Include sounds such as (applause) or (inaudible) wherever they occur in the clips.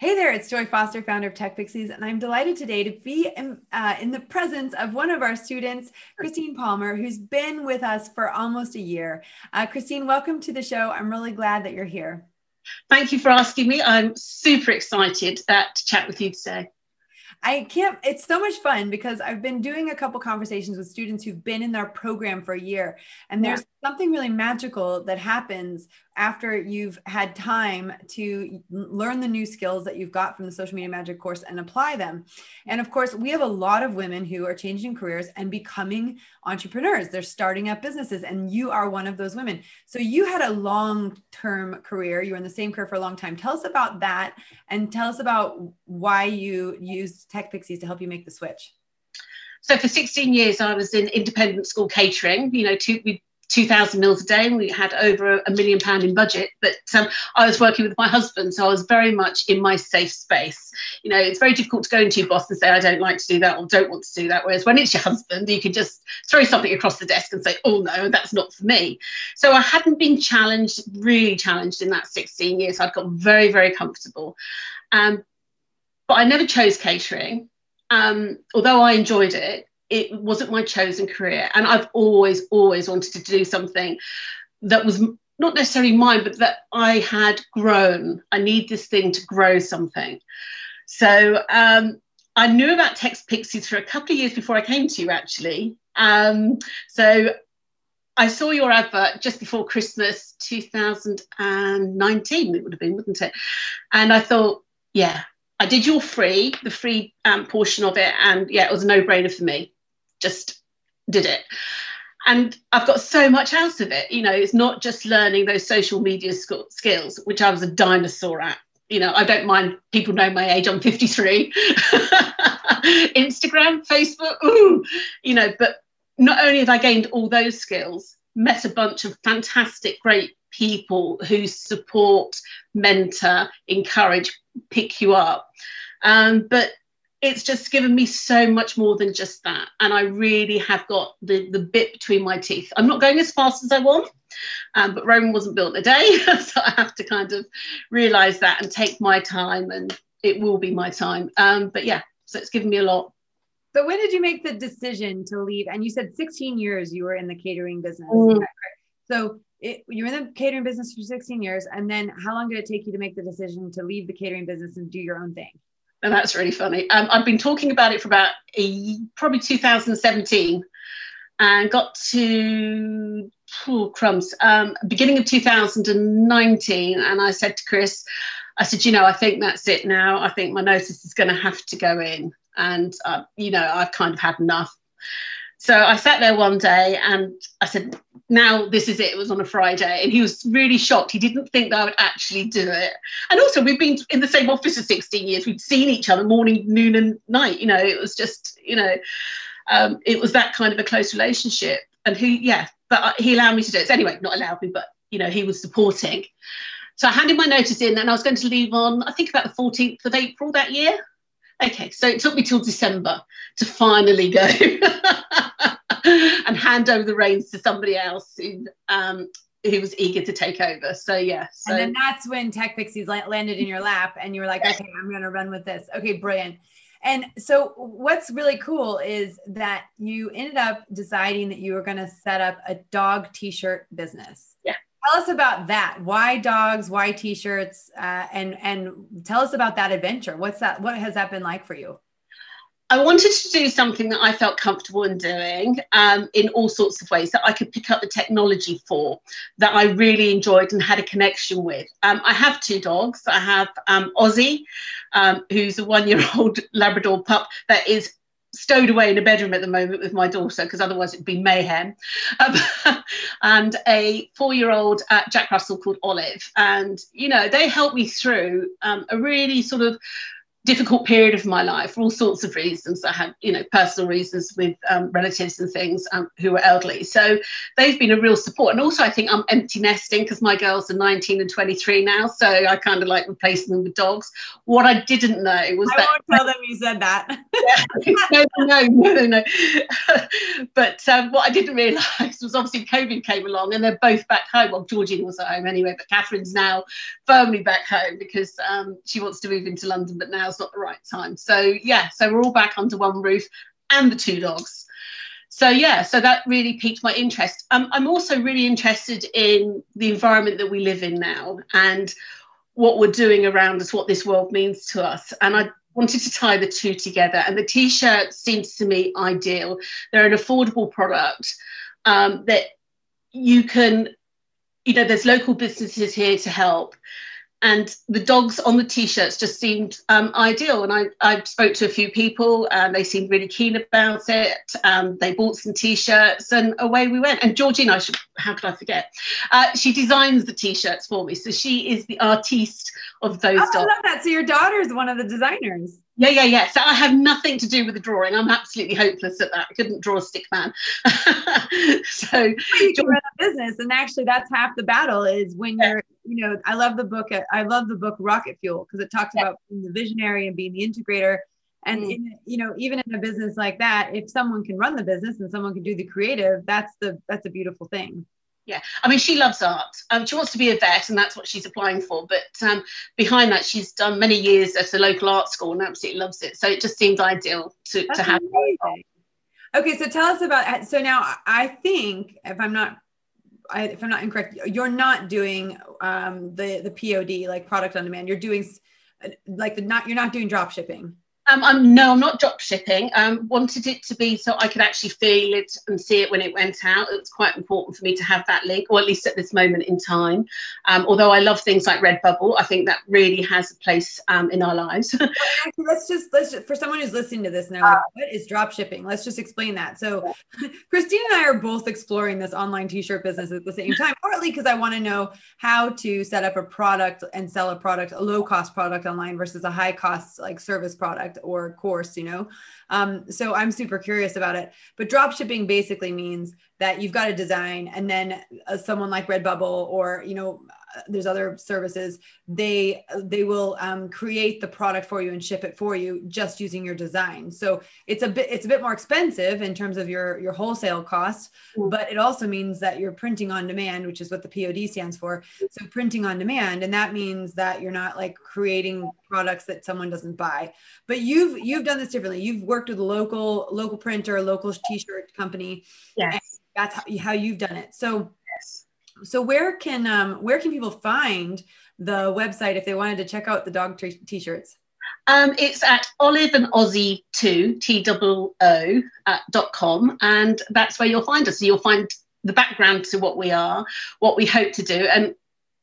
Hey there, it's Joy Foster, founder of Tech Pixies, and I'm delighted today to be in, uh, in, the presence of one of our students, Christine Palmer, who's been with us for almost a year. Uh, Christine, welcome to the show. I'm really glad that you're here. Thank you for asking me. I'm super excited uh, to chat with you today. I can't, it's so much fun because I've been doing a couple conversations with students who've been in our program for a year. And there's something really magical that happens after you've had time to learn the new skills that you've got from the social media magic course and apply them. And of course, we have a lot of women who are changing careers and becoming entrepreneurs. They're starting up businesses, and you are one of those women. So you had a long term career, you were in the same career for a long time. Tell us about that and tell us about why you used Tech Pixies to help you make the switch. So for 16 years, I was in independent school catering. You know, two, we 2,000 meals a day and we had over a million pound in budget. But um, I was working with my husband, so I was very much in my safe space. You know, it's very difficult to go into your boss and say, I don't like to do that or don't want to do that. Whereas when it's your husband, you can just throw something across the desk and say, oh no, that's not for me. So I hadn't been challenged, really challenged in that 16 years. I'd got very, very comfortable. Um, but I never chose catering. Um, although I enjoyed it, it wasn't my chosen career. And I've always, always wanted to do something that was not necessarily mine, but that I had grown. I need this thing to grow something. So um, I knew about Tech Pixies for a couple of years before I came to you, actually. Um, so I saw your advert just before Christmas 2019, it would have been, wouldn't it? And I thought, yeah, I did your free, the free um, portion of it, and yeah, it was a no brainer for me just did it and I've got so much out of it. You know, it's not just learning those social media skills, which I was a dinosaur at. You know, I don't mind people know my age. I'm 53. (laughs) Instagram, Facebook, ooh, you know. But not only have I gained all those skills, met a bunch of fantastic, great people who support, mentor, encourage, pick you up. Um, but it's just given me so much more than just that. And i really have got the the bit between my teeth. I'm not going as fast as i want um, but rome wasn't built in a day (laughs) so i have to kind of realize that and take my time and it will be my time. Um, but yeah so it's given me a lot. So when did you make the decision to leave? And you said 16 years you were in the catering business mm. so it, you were in the catering business for 16 years and then how long did it take you to make the decision to leave the catering business and do your own thing and that's really funny. Um, I've been talking about it for about a, probably 2017 and got to oh, crumbs um, beginning of 2019 and i said to chris i said you know i think that's it now. I think my notice is going to have to go in. And uh, you know i've kind of had enough so I sat there one day and I said, now this is it. It was on a Friday. And he was really shocked. He didn't think that I would actually do it. And also, we've been in the same office for 16 years. We'd seen each other morning, noon, and night. You know, it was just, you know, um, it was that kind of a close relationship. And he, yeah, but he allowed me to do it. So anyway, not allowed me, but, you know, he was supporting. So I handed my notice in and I was going to leave on, I think, about the 14th of April that year. Okay, so it took me till December to finally go (laughs) and hand over the reins to somebody else who, um, who was eager to take over. So yeah. So. And then that's when Tech Pixies landed in your lap, and you were like, okay, I'm going to run with this. Okay, brilliant. And so, what's really cool is that you ended up deciding that you were going to set up a dog t-shirt business. Yeah. Tell us about that. Why dogs? Why t-shirts? Uh, and and tell us about that adventure. What's that? What has that been like for you? I wanted to do something that I felt comfortable in doing um, in all sorts of ways that I could pick up the technology for, that I really enjoyed and had a connection with. Um, I have two dogs. I have um, Ozzy, um, who's a one year old (laughs) Labrador pup that is stowed away in a bedroom at the moment with my daughter because otherwise it'd be mayhem. Um, (laughs) and a four-year-old jack russell called olive. And you know they helped me through um, a really sort of difficult period of my life for all sorts of reasons. I had, you know, personal reasons with um, relatives and things um, who were elderly. So they've been a real support. And also, I think I'm empty nesting because my girls are 19 and 23 now. So I kind of like replacing them with dogs. What I didn't know was I that. won't tell them you said that. (laughs) no, no, no, no. (laughs) but um, what I didn't realise was obviously COVID came along and they're both back home. Well, Georgina was at home anyway, but Catherine's now firmly back home because um, she wants to move into London, but now's not the right time. So yeah, so we're all back under one roof and the two dogs. So yeah, so that really piqued my interest. Um, I'm also really interested in the environment that we live in now and what we're doing around us, what this world means to us. And I wanted to tie the two together. And the t-shirt seems to me ideal. They're an affordable product um, that you can, you know, there's local businesses here to help and the dogs on the t-shirts just seemed um, ideal. And I, I spoke to a few people and they seemed really keen about it. Um, they bought some t-shirts and away we went. And georgina I should, how could i forget? Uh, she designs the t-shirts for me. So she is the artiste of those oh, dogs. i love that. So your daughter is one of the designers yeah, yeah, yeah. So I have nothing to do with the drawing. I'm absolutely hopeless at that. I couldn't draw a stick man. (laughs) so you can run a business, and actually, that's half the battle. Is when you're, you know, I love the book. I love the book Rocket Fuel because it talks yeah. about being the visionary and being the integrator. And mm. in, you know, even in a business like that, if someone can run the business and someone can do the creative, that's the that's a beautiful thing yeah. I mean she loves art. Um, she wants to be a vet and that's what she's applying for. But um, behind that she's done many years at a local art school and absolutely loves it. So it just seems ideal to, to have amazing. okay so tell us about so now i think if i'm not I, if i'm not incorrect you're not doing um, the the pod like product on demand. You're doing like the not you're not doing drop shipping um, I'm no, I'm not drop shipping. Um, wanted it to be so I could actually feel it and see it when it went out. It was quite important for me to have that link, or at least at this moment in time. Um, although I love things like Redbubble, I think that really has a place um, in our lives. (laughs) let's just let's just, for someone who's listening to this now, like, what is drop shipping? Let's just explain that. So, (laughs) Christine and I are both exploring this online T-shirt business at the same time, (laughs) partly because I want to know how to set up a product and sell a product, a low cost product online versus a high cost like service product or course, you know? Um, so I'm super curious about it. But drop shipping basically means that you've got a design and then uh, someone like Redbubble or, you know, there's other services they they will um, create the product for you and ship it for you just using your design. So it's a bit it's a bit more expensive in terms of your your wholesale cost mm. but it also means that you're printing on demand which is what the pod stands for. So printing on demand and that means that you're not like creating products that someone doesn't buy. But you've you've done this differently. You've worked with a local local printer a local t-shirt company yes. that's how, how you've done it. So so where can um, where can people find the website if they wanted to check out the dog t- shirts Um, it's at olive and Aussie 2, T O O, dot com. And that's where you'll find us. So you'll find the background to what we are, what we hope to do, and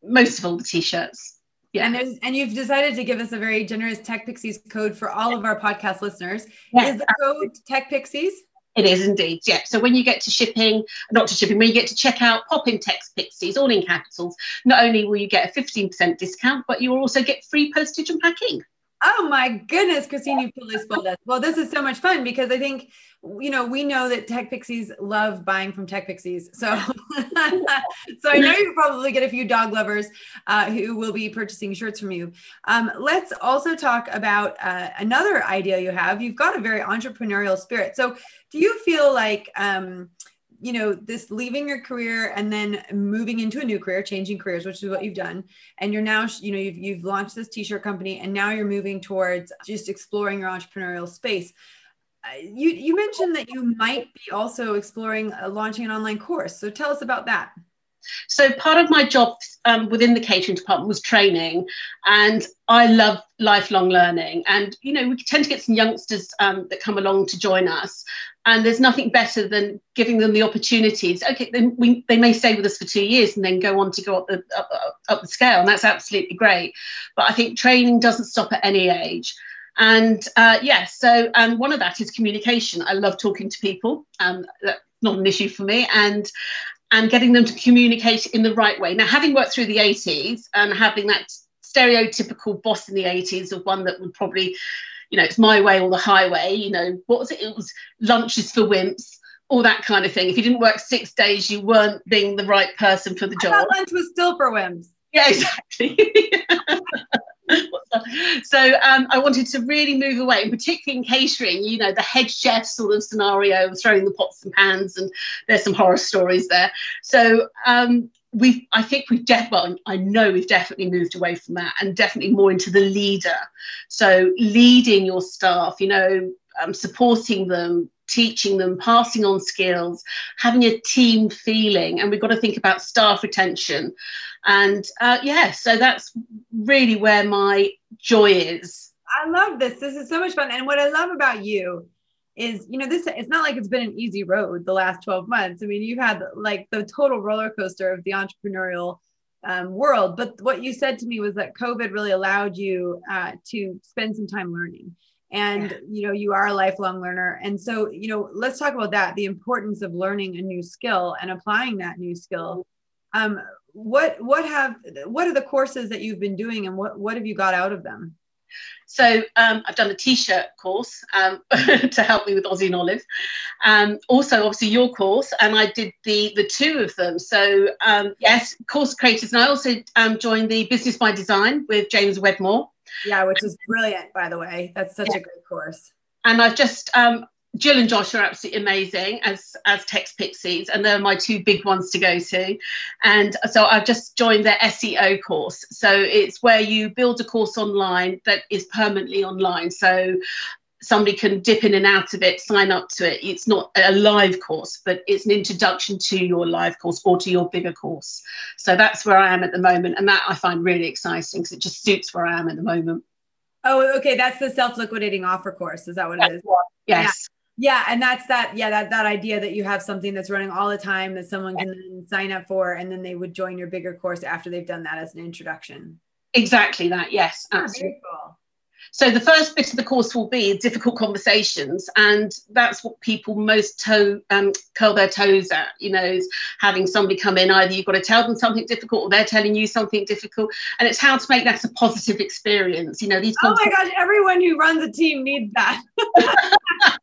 most of all, the t shirts. Yeah. And, there's, and you've decided to give us a very generous Tech Pixies code for all of our podcast listeners. Yes. Is the code Tech Pixies? It is indeed, yeah. So when you get to shipping, not to shipping, when you get to check out, pop in Tech Pixies, all in capitals. Not only will you get a 15% discount, but you will also get free postage and packing. Oh my goodness, Christine, you totally spoiled us. Well, this is so much fun because I think, you know, we know that Tech Pixies love buying from Tech Pixies. So, (laughs) so I know you probably get a few dog lovers uh, who will be purchasing shirts from you. Um, let's also talk about uh, another idea you have. You've got a very entrepreneurial spirit. So, do you feel like, um, you know this leaving your career and then moving into a new career changing careers which is what you've done. And you're now you know you've, you've launched this t-shirt company and now you're moving towards just exploring your entrepreneurial space. Uh, you you mentioned that you might be also exploring uh, launching an online course. So tell us about that so part of my job um, within the catering department was training, and I love lifelong learning. And you know, we tend to get some youngsters um, that come along to join us, and there's nothing better than giving them the opportunities. Okay, then we, they may stay with us for two years and then go on to go up the up, up the scale, and that's absolutely great. But I think training doesn't stop at any age. And uh, yes, yeah, so um, one of that is communication. I love talking to people. Um, that's not an issue for me. And and getting them to communicate in the right way. Now, having worked through the 80s and having that stereotypical boss in the 80s of one that would probably you know it's my way or the highway you know what was it? It was lunches for wimps all that kind of thing. If you didn't work six days you weren't being the right person for the job. lunch was still for wimps. Yeah (laughs) exactly (laughs) so um, I wanted to really move away, particularly in catering, you know, the head chef sort of scenario, throwing the pots and pans, and there's some horror stories there. So um, we've, I think we've definitely, I know we've definitely moved away from that, and definitely more into the leader. So leading your staff, you know, um, supporting them, teaching them, passing on skills, having a team feeling. And we've got to think about staff retention. And uh, yeah, so that's really where my joy is. I love this. This is so much fun. And what I love about you is, you know, this it's not like it's been an easy road the last 12 months. I mean, you've had like the total roller coaster of the entrepreneurial um, world. But what you said to me was that COVID really allowed you uh, to spend some time learning and yeah. you know you are a lifelong learner and so you know let's talk about that the importance of learning a new skill and applying that new skill um, what what have what are the courses that you've been doing and what what have you got out of them so um, I've done a t-shirt course um, (laughs) to help me with Aussie and Olive. Um, also, obviously, your course, and I did the the two of them. So um, yes, course creators, and I also um, joined the Business by Design with James Wedmore. Yeah, which is brilliant, by the way. That's such yeah. a great course. And I've just um, Jill and Josh are absolutely amazing as as Tech Pixies, and they're my two big ones to go to. And so I've just joined their SLO course. So it's where you build a course online that is permanently online. So somebody can dip in and out of it, sign up to it. It's not a live course, but it's an introduction to your live course or to your bigger course. So that's where I am at the moment. And that I find really exciting because it just suits where I am at the moment. Oh, okay. That's the self liquidating offer course. Is that what it is? Yes. Yeah. yeah. and that's that. Yeah, that that idea that you have something that's running all the time that someone can sign up for, and then they would join your bigger course after they've done that as an introduction. Exactly that. Yes, oh, absolutely. Cool. So the first bit of the course will be difficult conversations, and that's what people most toe, um, curl their toes at. You know, is having somebody come in. Either you've got to tell them something difficult, or they're telling you something difficult, and it's how to make that a positive experience. You know, these. Oh my gosh! Everyone who runs a team needs that. (laughs)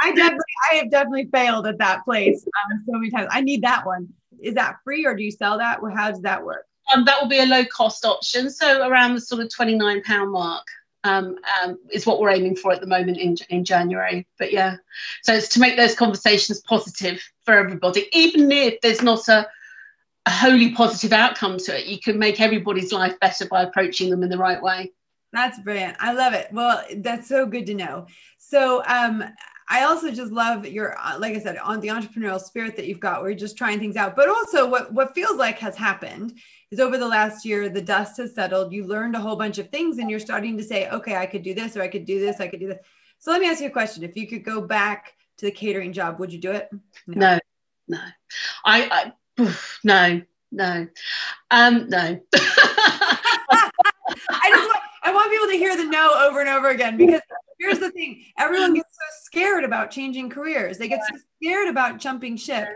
I definitely, I have definitely failed at that place um, so many times. I need that one. Is that free, or do you sell that? How does that work? Um, that will be a low cost option, so around the sort of twenty nine pound mark um, um, is what we're aiming for at the moment in, in January. But yeah, so it's to make those conversations positive for everybody, even if there's not a, a wholly positive outcome to it. You can make everybody's life better by approaching them in the right way. That's brilliant. I love it. Well, that's so good to know. So, um, I also just love your, uh, like I said, on the entrepreneurial spirit that you've got, where you're just trying things out. But also, what what feels like has happened is over the last year, the dust has settled. You learned a whole bunch of things, and you're starting to say, okay, I could do this, or I could do this, I could do this. So let me ask you a question: If you could go back to the catering job, would you do it? No, no, no. I, I no, no, um, no. (laughs) I just want, I want people to hear the no over and over again because here's the thing everyone gets so scared about changing careers they get so scared about jumping ship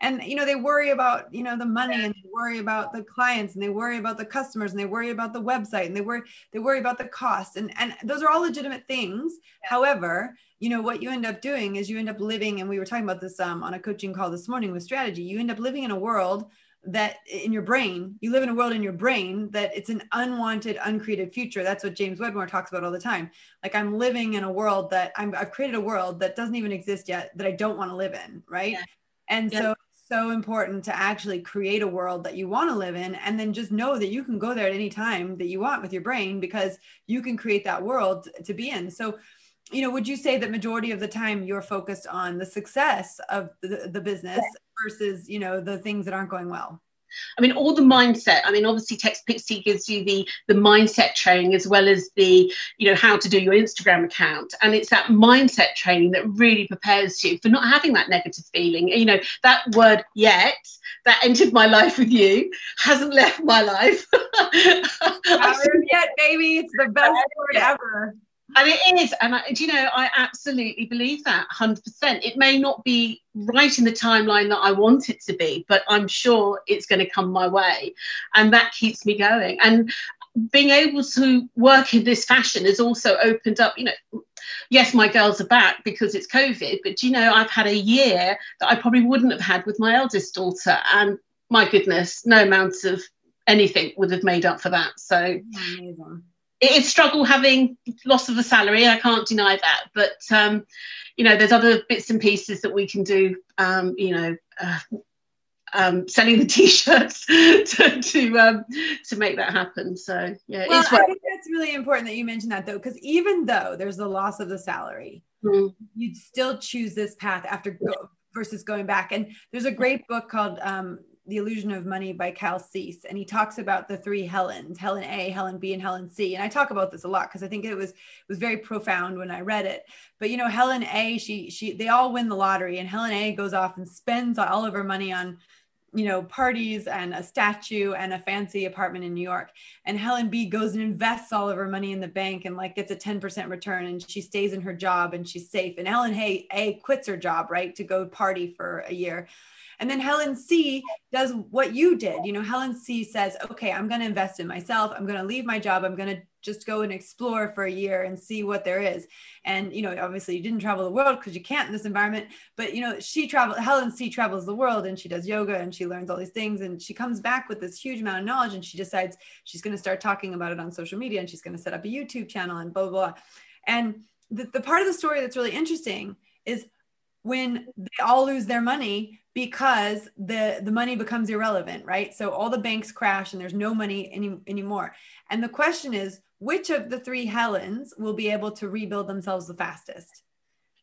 and you know they worry about you know the money and they worry about the clients and they worry about the customers and they worry about the website and they worry they worry about the cost and and those are all legitimate things however you know what you end up doing is you end up living and we were talking about this um, on a coaching call this morning with strategy you end up living in a world that in your brain, you live in a world in your brain that it's an unwanted, uncreated future. That's what James Wedmore talks about all the time. Like I'm living in a world that i have created a world that doesn't even exist yet that I don't want to live in. Right. Yeah. And so so important to actually create a world that you want to live in and then just know that you can go there at any time that you want with your brain because you can create that world to be in. So you know, would you say that majority of the time you're focused on the success of the, the business versus, you know, the things that aren't going well? I mean, all the mindset. I mean, obviously, Tech Pixie gives you the the mindset training as well as the you know how to do your Instagram account, and it's that mindset training that really prepares you for not having that negative feeling. You know, that word yet that entered my life with you hasn't left my life. (laughs) yet, baby. It's the best (laughs) word ever and it is and I, you know i absolutely believe that 100% it may not be right in the timeline that i want it to be but i'm sure it's going to come my way and that keeps me going and being able to work in this fashion has also opened up, you know, yes, my girls are back because it's COVID, but you know, I've had a year that I probably wouldn't have had with my eldest daughter. And my goodness, no amount of anything would have made up for that. So. It is struggle having loss of a salary. I can't deny that. But um, you know, there's other bits and pieces that we can do. Um, you know, uh, um, selling the (laughs) t-shirts to to, um, to make that happen. So yeah, well, I think that's really important that you mentioned that though, because even though there's the loss of the salary, mm-hmm. you'd still choose this path after go- versus going back. And there's a great book called um, the Illusion of Money by Kyle Cease. And he talks about the three Helens, Helen A, Helen B, and Helen C. And I talk about this a lot because I think it was it was very profound when I read it. But you know, Helen A, she she they all win the lottery, and Helen A goes off and spends all of her money on you know, parties and a statue and a fancy apartment in New York. And Helen B goes and invests all of her money in the bank and like gets a 10% return and she stays in her job and she's safe. And Helen Hay A quits her job, right, to go party for a year. And then Helen C does what you did. You know, Helen C says, okay, I'm going to invest in myself. I'm going to leave my job. I'm going to just go and explore for a year and see what there is. And, you know, obviously you didn't travel the world because you can't in this environment, but, you know, she traveled, Helen C travels the world and she does yoga and she learns all these things. And she comes back with this huge amount of knowledge and she decides she's going to start talking about it on social media and she's going to set up a YouTube channel and blah, blah, blah. And the, the part of the story that's really interesting is when they all lose their money because the the money becomes irrelevant right? So all the banks crash and there's no money any, anymore. And the question is which of the three helens will be able to rebuild themselves the fastest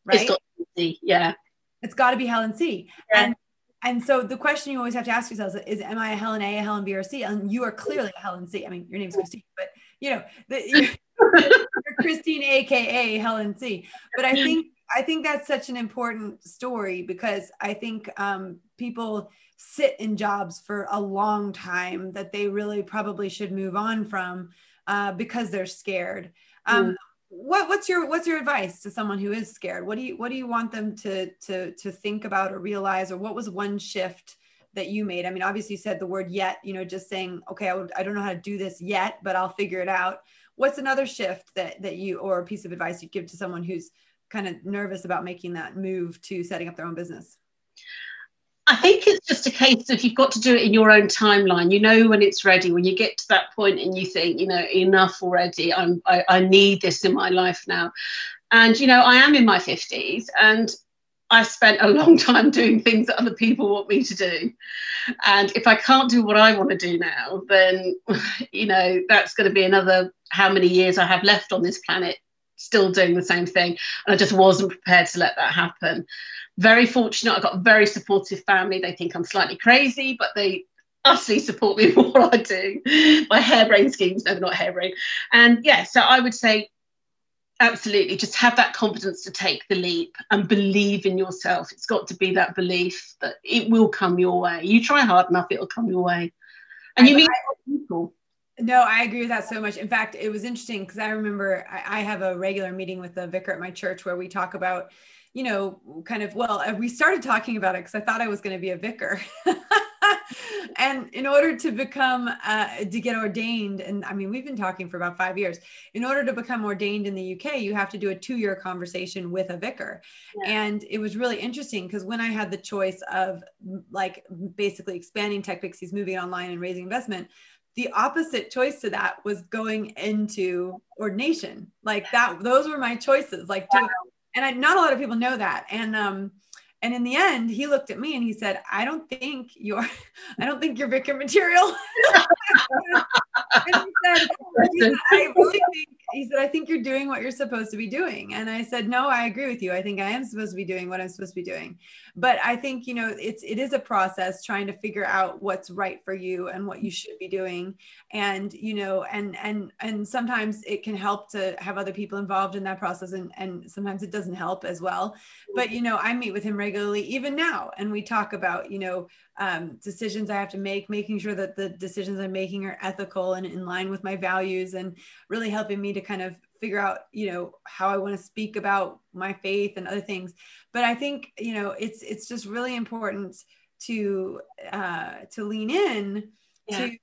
right? it's yeah. It's got to be helen c. Yeah. and and so the question you always have to ask yourself is am i a helen a a helen b or c? And you are clearly a helen c. I mean your name's christine but you know the, (laughs) christine aka helen c. But i (laughs) think I think that's such an important story because I think um, people sit in jobs for a long time that they really probably should move on from uh, because they're scared. Um, mm. What, what's your what's your advice to someone who is scared? What do you what do you want them to to to think about or realize? Or what was one shift that you made? I mean, obviously you said the word yet. You know, just saying, okay, I, would, I don't know how to do this yet, but I'll figure it out. What's another shift that that you or a piece of advice you give to someone who's kind of nervous about making that move to setting up their own business? I think it's just a case of you've got to do it in your own timeline. You know when it's ready. When you get to that point and you think, you know, enough already. I'm, I, I need this in my life now. And you know, I am in my fifties, and I spent a (laughs) long time doing things that other people want me to do. And if I can't do what I want to do now, then (laughs) you know that's going to be another how many years I have left on this planet still doing the same thing. And I just wasn't prepared to let that happen. Very fortunate. I've got a very supportive family. They think I'm slightly crazy, but they utterly support me (laughs) in what I do. My harebrained schemes, no, not harebrained. And yeah, so I would say absolutely just have that confidence to take the leap and believe in yourself. It's got to be that belief that it will come your way. You try hard enough, it'll come your way. And you meet people. No, I agree with that so much. In fact, it was interesting because I remember I, I, have a regular meeting with the vicar at my church where we talk about, you know, kind of, well, uh, we started talking about it because I thought I was going to be a vicar. (laughs) and in order to become, uh, to get ordained, and I mean, we've been talking for about five years. In order to become ordained in the UK, you have to do a two year conversation with a vicar. Yeah. And it was really interesting because when I had the choice of like basically expanding Tech Pixies, moving online, and raising investment, the opposite choice to that was going into ordination. Like that those were my choices like to, and I, not a lot of people know that. And um and in the end he looked at me and he said i don't think you're (laughs) i don't think you're vicar material (laughs) (laughs) he said, (laughs) i really think he said, I think you're doing what you're supposed to be doing. And I said, no, I agree with you. I think I am supposed to be doing what I'm supposed to be doing. But I think, you know, it's, it is a process trying to figure out what's right for you and what you should be doing. And, you know, and, and, and sometimes it can help to have other people involved in that process. And, and sometimes it doesn't help as well. But, you know, I meet with him regularly, even now, and we talk about, you know, um, decisions I have to make, making sure that the decisions I'm making are ethical and in line with my values, and really helping me to kind of figure out, you know, how I want to speak about my faith and other things. But I think, you know, it's it's just really important to uh, to lean in yeah. to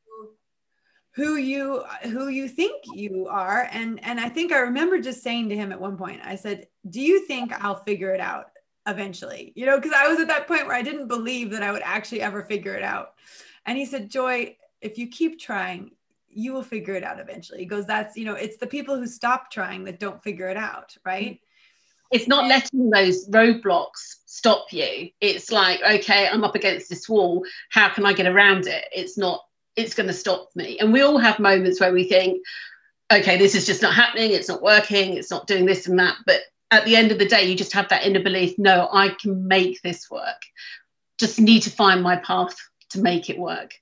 who you who you think you are and and i think i remember just saying to him at one point i said do you think i'll figure it out eventually you know because i was at that point where i didn't believe that i would actually ever figure it out and he said joy if you keep trying you will figure it out eventually. He goes that's you know it's the people who stop trying that don't figure it out right? It's not letting those roadblocks stop you. It's like okay i'm up against this wall. How can i get around it? It's not it's going to stop me. And we all have moments where we think okay this is just not happening. It's not working. It's not doing this and that. But at the end of the day you just have that inner belief no i can make this work. Just need to find my path to make it work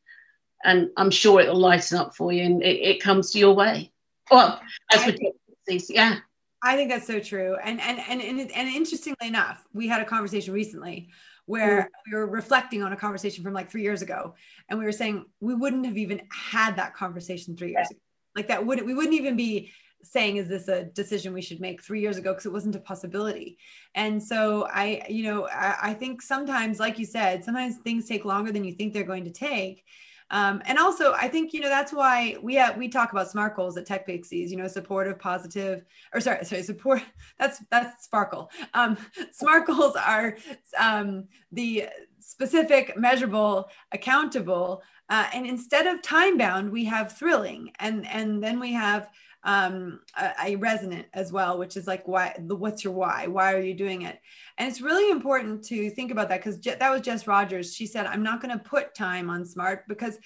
and i'm sure it'll lighten up for you and it, it comes to your way well as we yeah I think that's so true. And and and and, and interestingly enough, we had a conversation recently where mm. we were reflecting on a conversation from like three years ago, and we were saying we wouldn't have even had that conversation three years ago. Like that wouldn't we wouldn't even be saying is this a decision we should make three years ago because it wasn't a possibility and so i you know I, I think sometimes like you said sometimes things take longer than you think they're going to take um, and also, I think you know that's why we have, we talk about SMART goals at Tech Pixies. You know, supportive, positive, or sorry, sorry, support. (laughs) That's that's sparkle. Um, (laughs) SMART goals are um, the specific, measurable, accountable, uh, and instead of time bound, we have thrilling, and and then we have um, a, a, resonant as well, which is like why the what's your why? Why are you doing it? And it's really important to think about that because Je- that was Jess Rogers. She said, "I'm not going to put time on smart because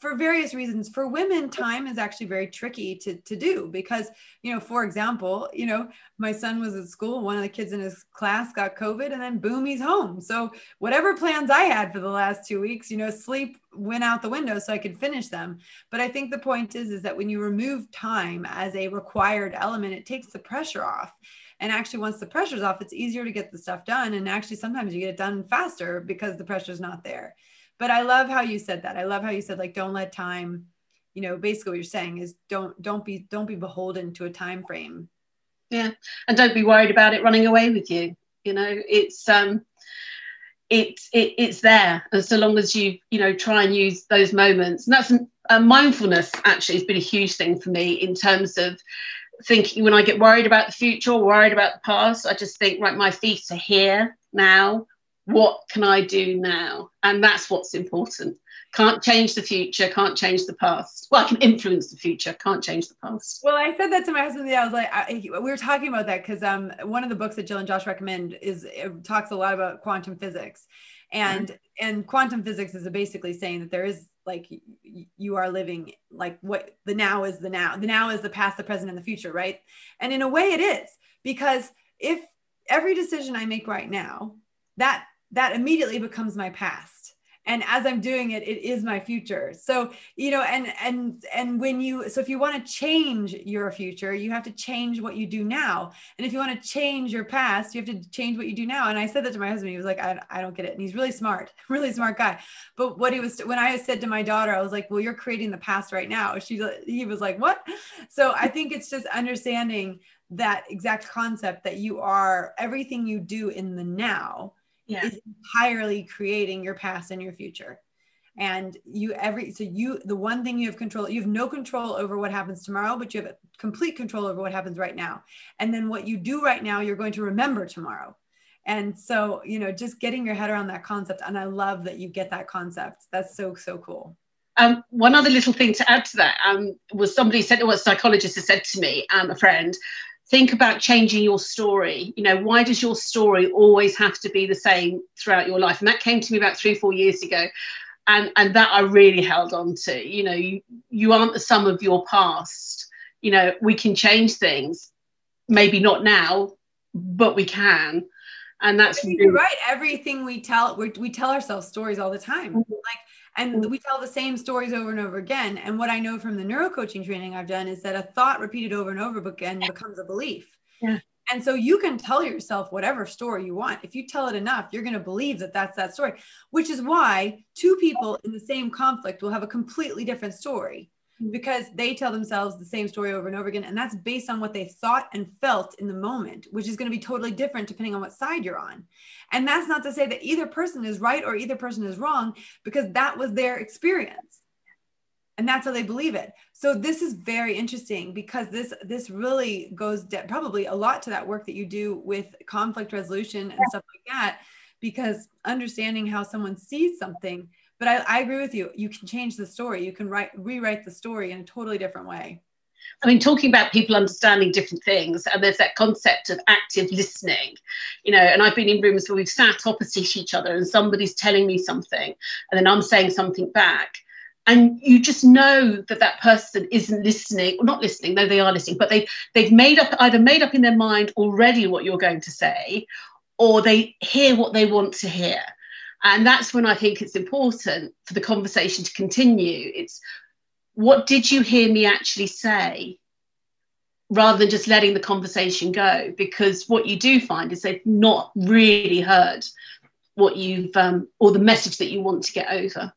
for various reasons for women time is actually very tricky to, to do because you know for example you know my son was at school one of the kids in his class got covid and then boom he's home. So whatever plans i had for the last two weeks you know sleep went out the window so i could finish them. But i think the point is is that when you remove time as a required element it takes the pressure off. And actually once the pressure's off it's easier to get the stuff done. And actually sometimes you get it done faster because the pressure's not there but i love how you said that. I love how you said like don't let time you know basically what you're saying is don't don't be don't be beholden to a time frame. Yeah. And don't be worried about it running away with you. You know it's um it's it it's there. And so long as you you know try and use those moments and that's uh, mindfulness actually has been a huge thing for me in terms of thinking when i get worried about the future or worried about the past i just think right my feet are here now what can I do now? And that's what's important. Can't change the future, can't change the past. Well, I can influence the future, can't change the past. Well, I said that to my husband. Yeah, I was like, I, we were talking about that because um, one of the books that Jill and Josh recommend is talks a lot about quantum physics, and mm-hmm. and quantum physics is basically saying that there is like you are living like what the now is the now, the now is the past, the present, and the future, right? And in a way, it is because if every decision I make right now, that that immediately becomes my past. And as i'm doing it it is my future. So you know and and and when you so if you want to change your future you have to change what you do now. And if you want to change your past you have to change what you do now. And i said that to my husband. He was like i, I don't get it. And he's really smart (laughs) really smart guy. But what he was when i said to my daughter i was like well you're creating the past right now. She he was like what? So i think it's just understanding that exact concept that you are everything you do in the now yeah. is entirely creating your past and your future. And you every so you the one thing you have control you have no control over what happens tomorrow but you have complete control over what happens right now. And then what you do right now you're going to remember tomorrow. And so you know just getting your head around that concept and i love that you get that concept. That's so so cool. Um, one other little thing to add to that um, was somebody said, what a psychologist has said to me, um, a friend, think about changing your story. You know, why does your story always have to be the same throughout your life? And that came to me about three, four years ago. And, and that I really held on to. You know, you, you aren't the sum of your past. You know, we can change things, maybe not now, but we can. And that's really- right. Everything we tell, we we tell ourselves stories all the time. Mm-hmm. Like and mm. we tell the same stories over and over again. And what I know from the neurocoaching training I've done is that a thought repeated over and over again becomes a belief. Yeah. And so you can tell yourself whatever story you want. If you tell it enough, you're going to believe that that's that story, which is why two people in the same conflict will have a completely different story because they tell themselves the same story over and over again. And that's based on what they thought and felt in the moment, which is going to be totally different depending on what side you're on. And that's not to say that either person is right or either person is wrong, because that was their experience. and that's how they believe it so this is very interesting because this this really goes de- probably a lot to that work that you do with conflict resolution and yeah. stuff like that because understanding how someone sees something but I, I agree with you you can change the story you can write rewrite the story in a totally different way I mean, talking about people understanding different things, and there's that concept of active listening, you know. And I've been in rooms where we've sat opposite each other, and somebody's telling me something, and then I'm saying something back, and you just know that that person isn't listening, or not listening. No, they are listening, but they they've made up either made up in their mind already what you're going to say, or they hear what they want to hear. And that's when I think it's important for the conversation to continue. It's what did you hear me actually say? Rather than just letting the conversation go. Because what you do find is they've not really heard what you've um, or the message that you want to get over.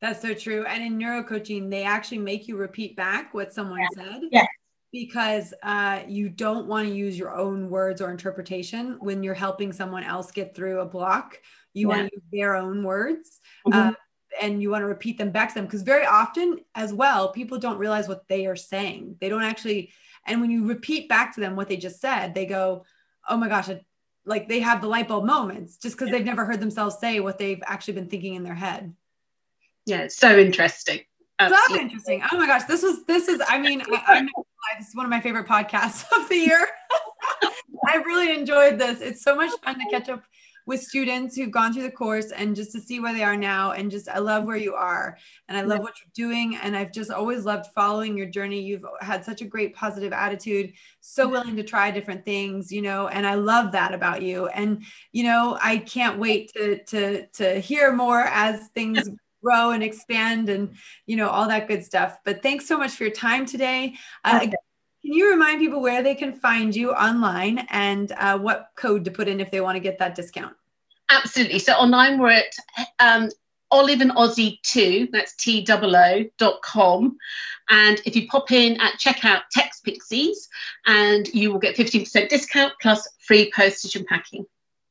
That's so true. And in neurocoaching they actually make you repeat back what someone yeah. said. Yeah. Because uh, you don't want to use your own words or interpretation when you're helping someone else get through a block you yeah. want to use their own words mm-hmm. uh, and you want to repeat them back to them because very often as well people don't realize what they are saying. They don't actually and when you repeat back to them what they just said they go oh my gosh it, like they have the light bulb moments just because they've never heard themselves say what they've actually been thinking in their head. Yeah it's so interesting. Absolutely. so interesting. Oh my gosh this was this is i mean I, I'm this is one of my favorite podcasts (laughs) of the year. (laughs) I really enjoyed this. It's so much fun to catch up with students who've gone through the course and just to see where they are now. And just, I love where you are and I love what you're doing. And I've just always loved following your journey. You've had such a great positive attitude, so willing to try different things, you know, and I love that about you. And, you know, I can't wait to, to, to hear more as things (laughs) grow and expand and, you know, all that good stuff. But thanks so much for your time today. Uh. Can you remind people where they can find you online and uh, what code to put in if they want to get that discount? Absolutely. So online we're at um, Olive and Aussie 2, that's T O dot com. And if you pop in at checkout Tech Pixies, and you will get 15% discount plus free postage and packing.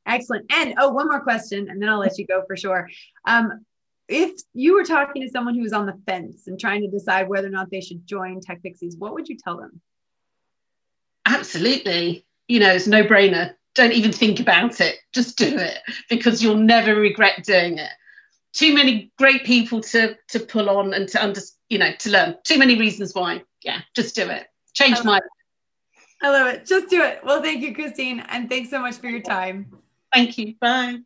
Excellent. And oh, one more question, and then I'll let you go for sure. Um, if you were talking to someone who was on the fence and trying to decide whether or not they should join Tech Pixies, what would you tell them? Absolutely. You know, it's no brainer. Don't even think about it. Just do it because you'll never regret doing it. Too many great people to to pull on and to under, you know, to learn. Too many reasons why. Yeah, just do it. Change my. I love it. Just do it. Well, thank you, Christine, and thanks so much for your time. Thank you. Bye.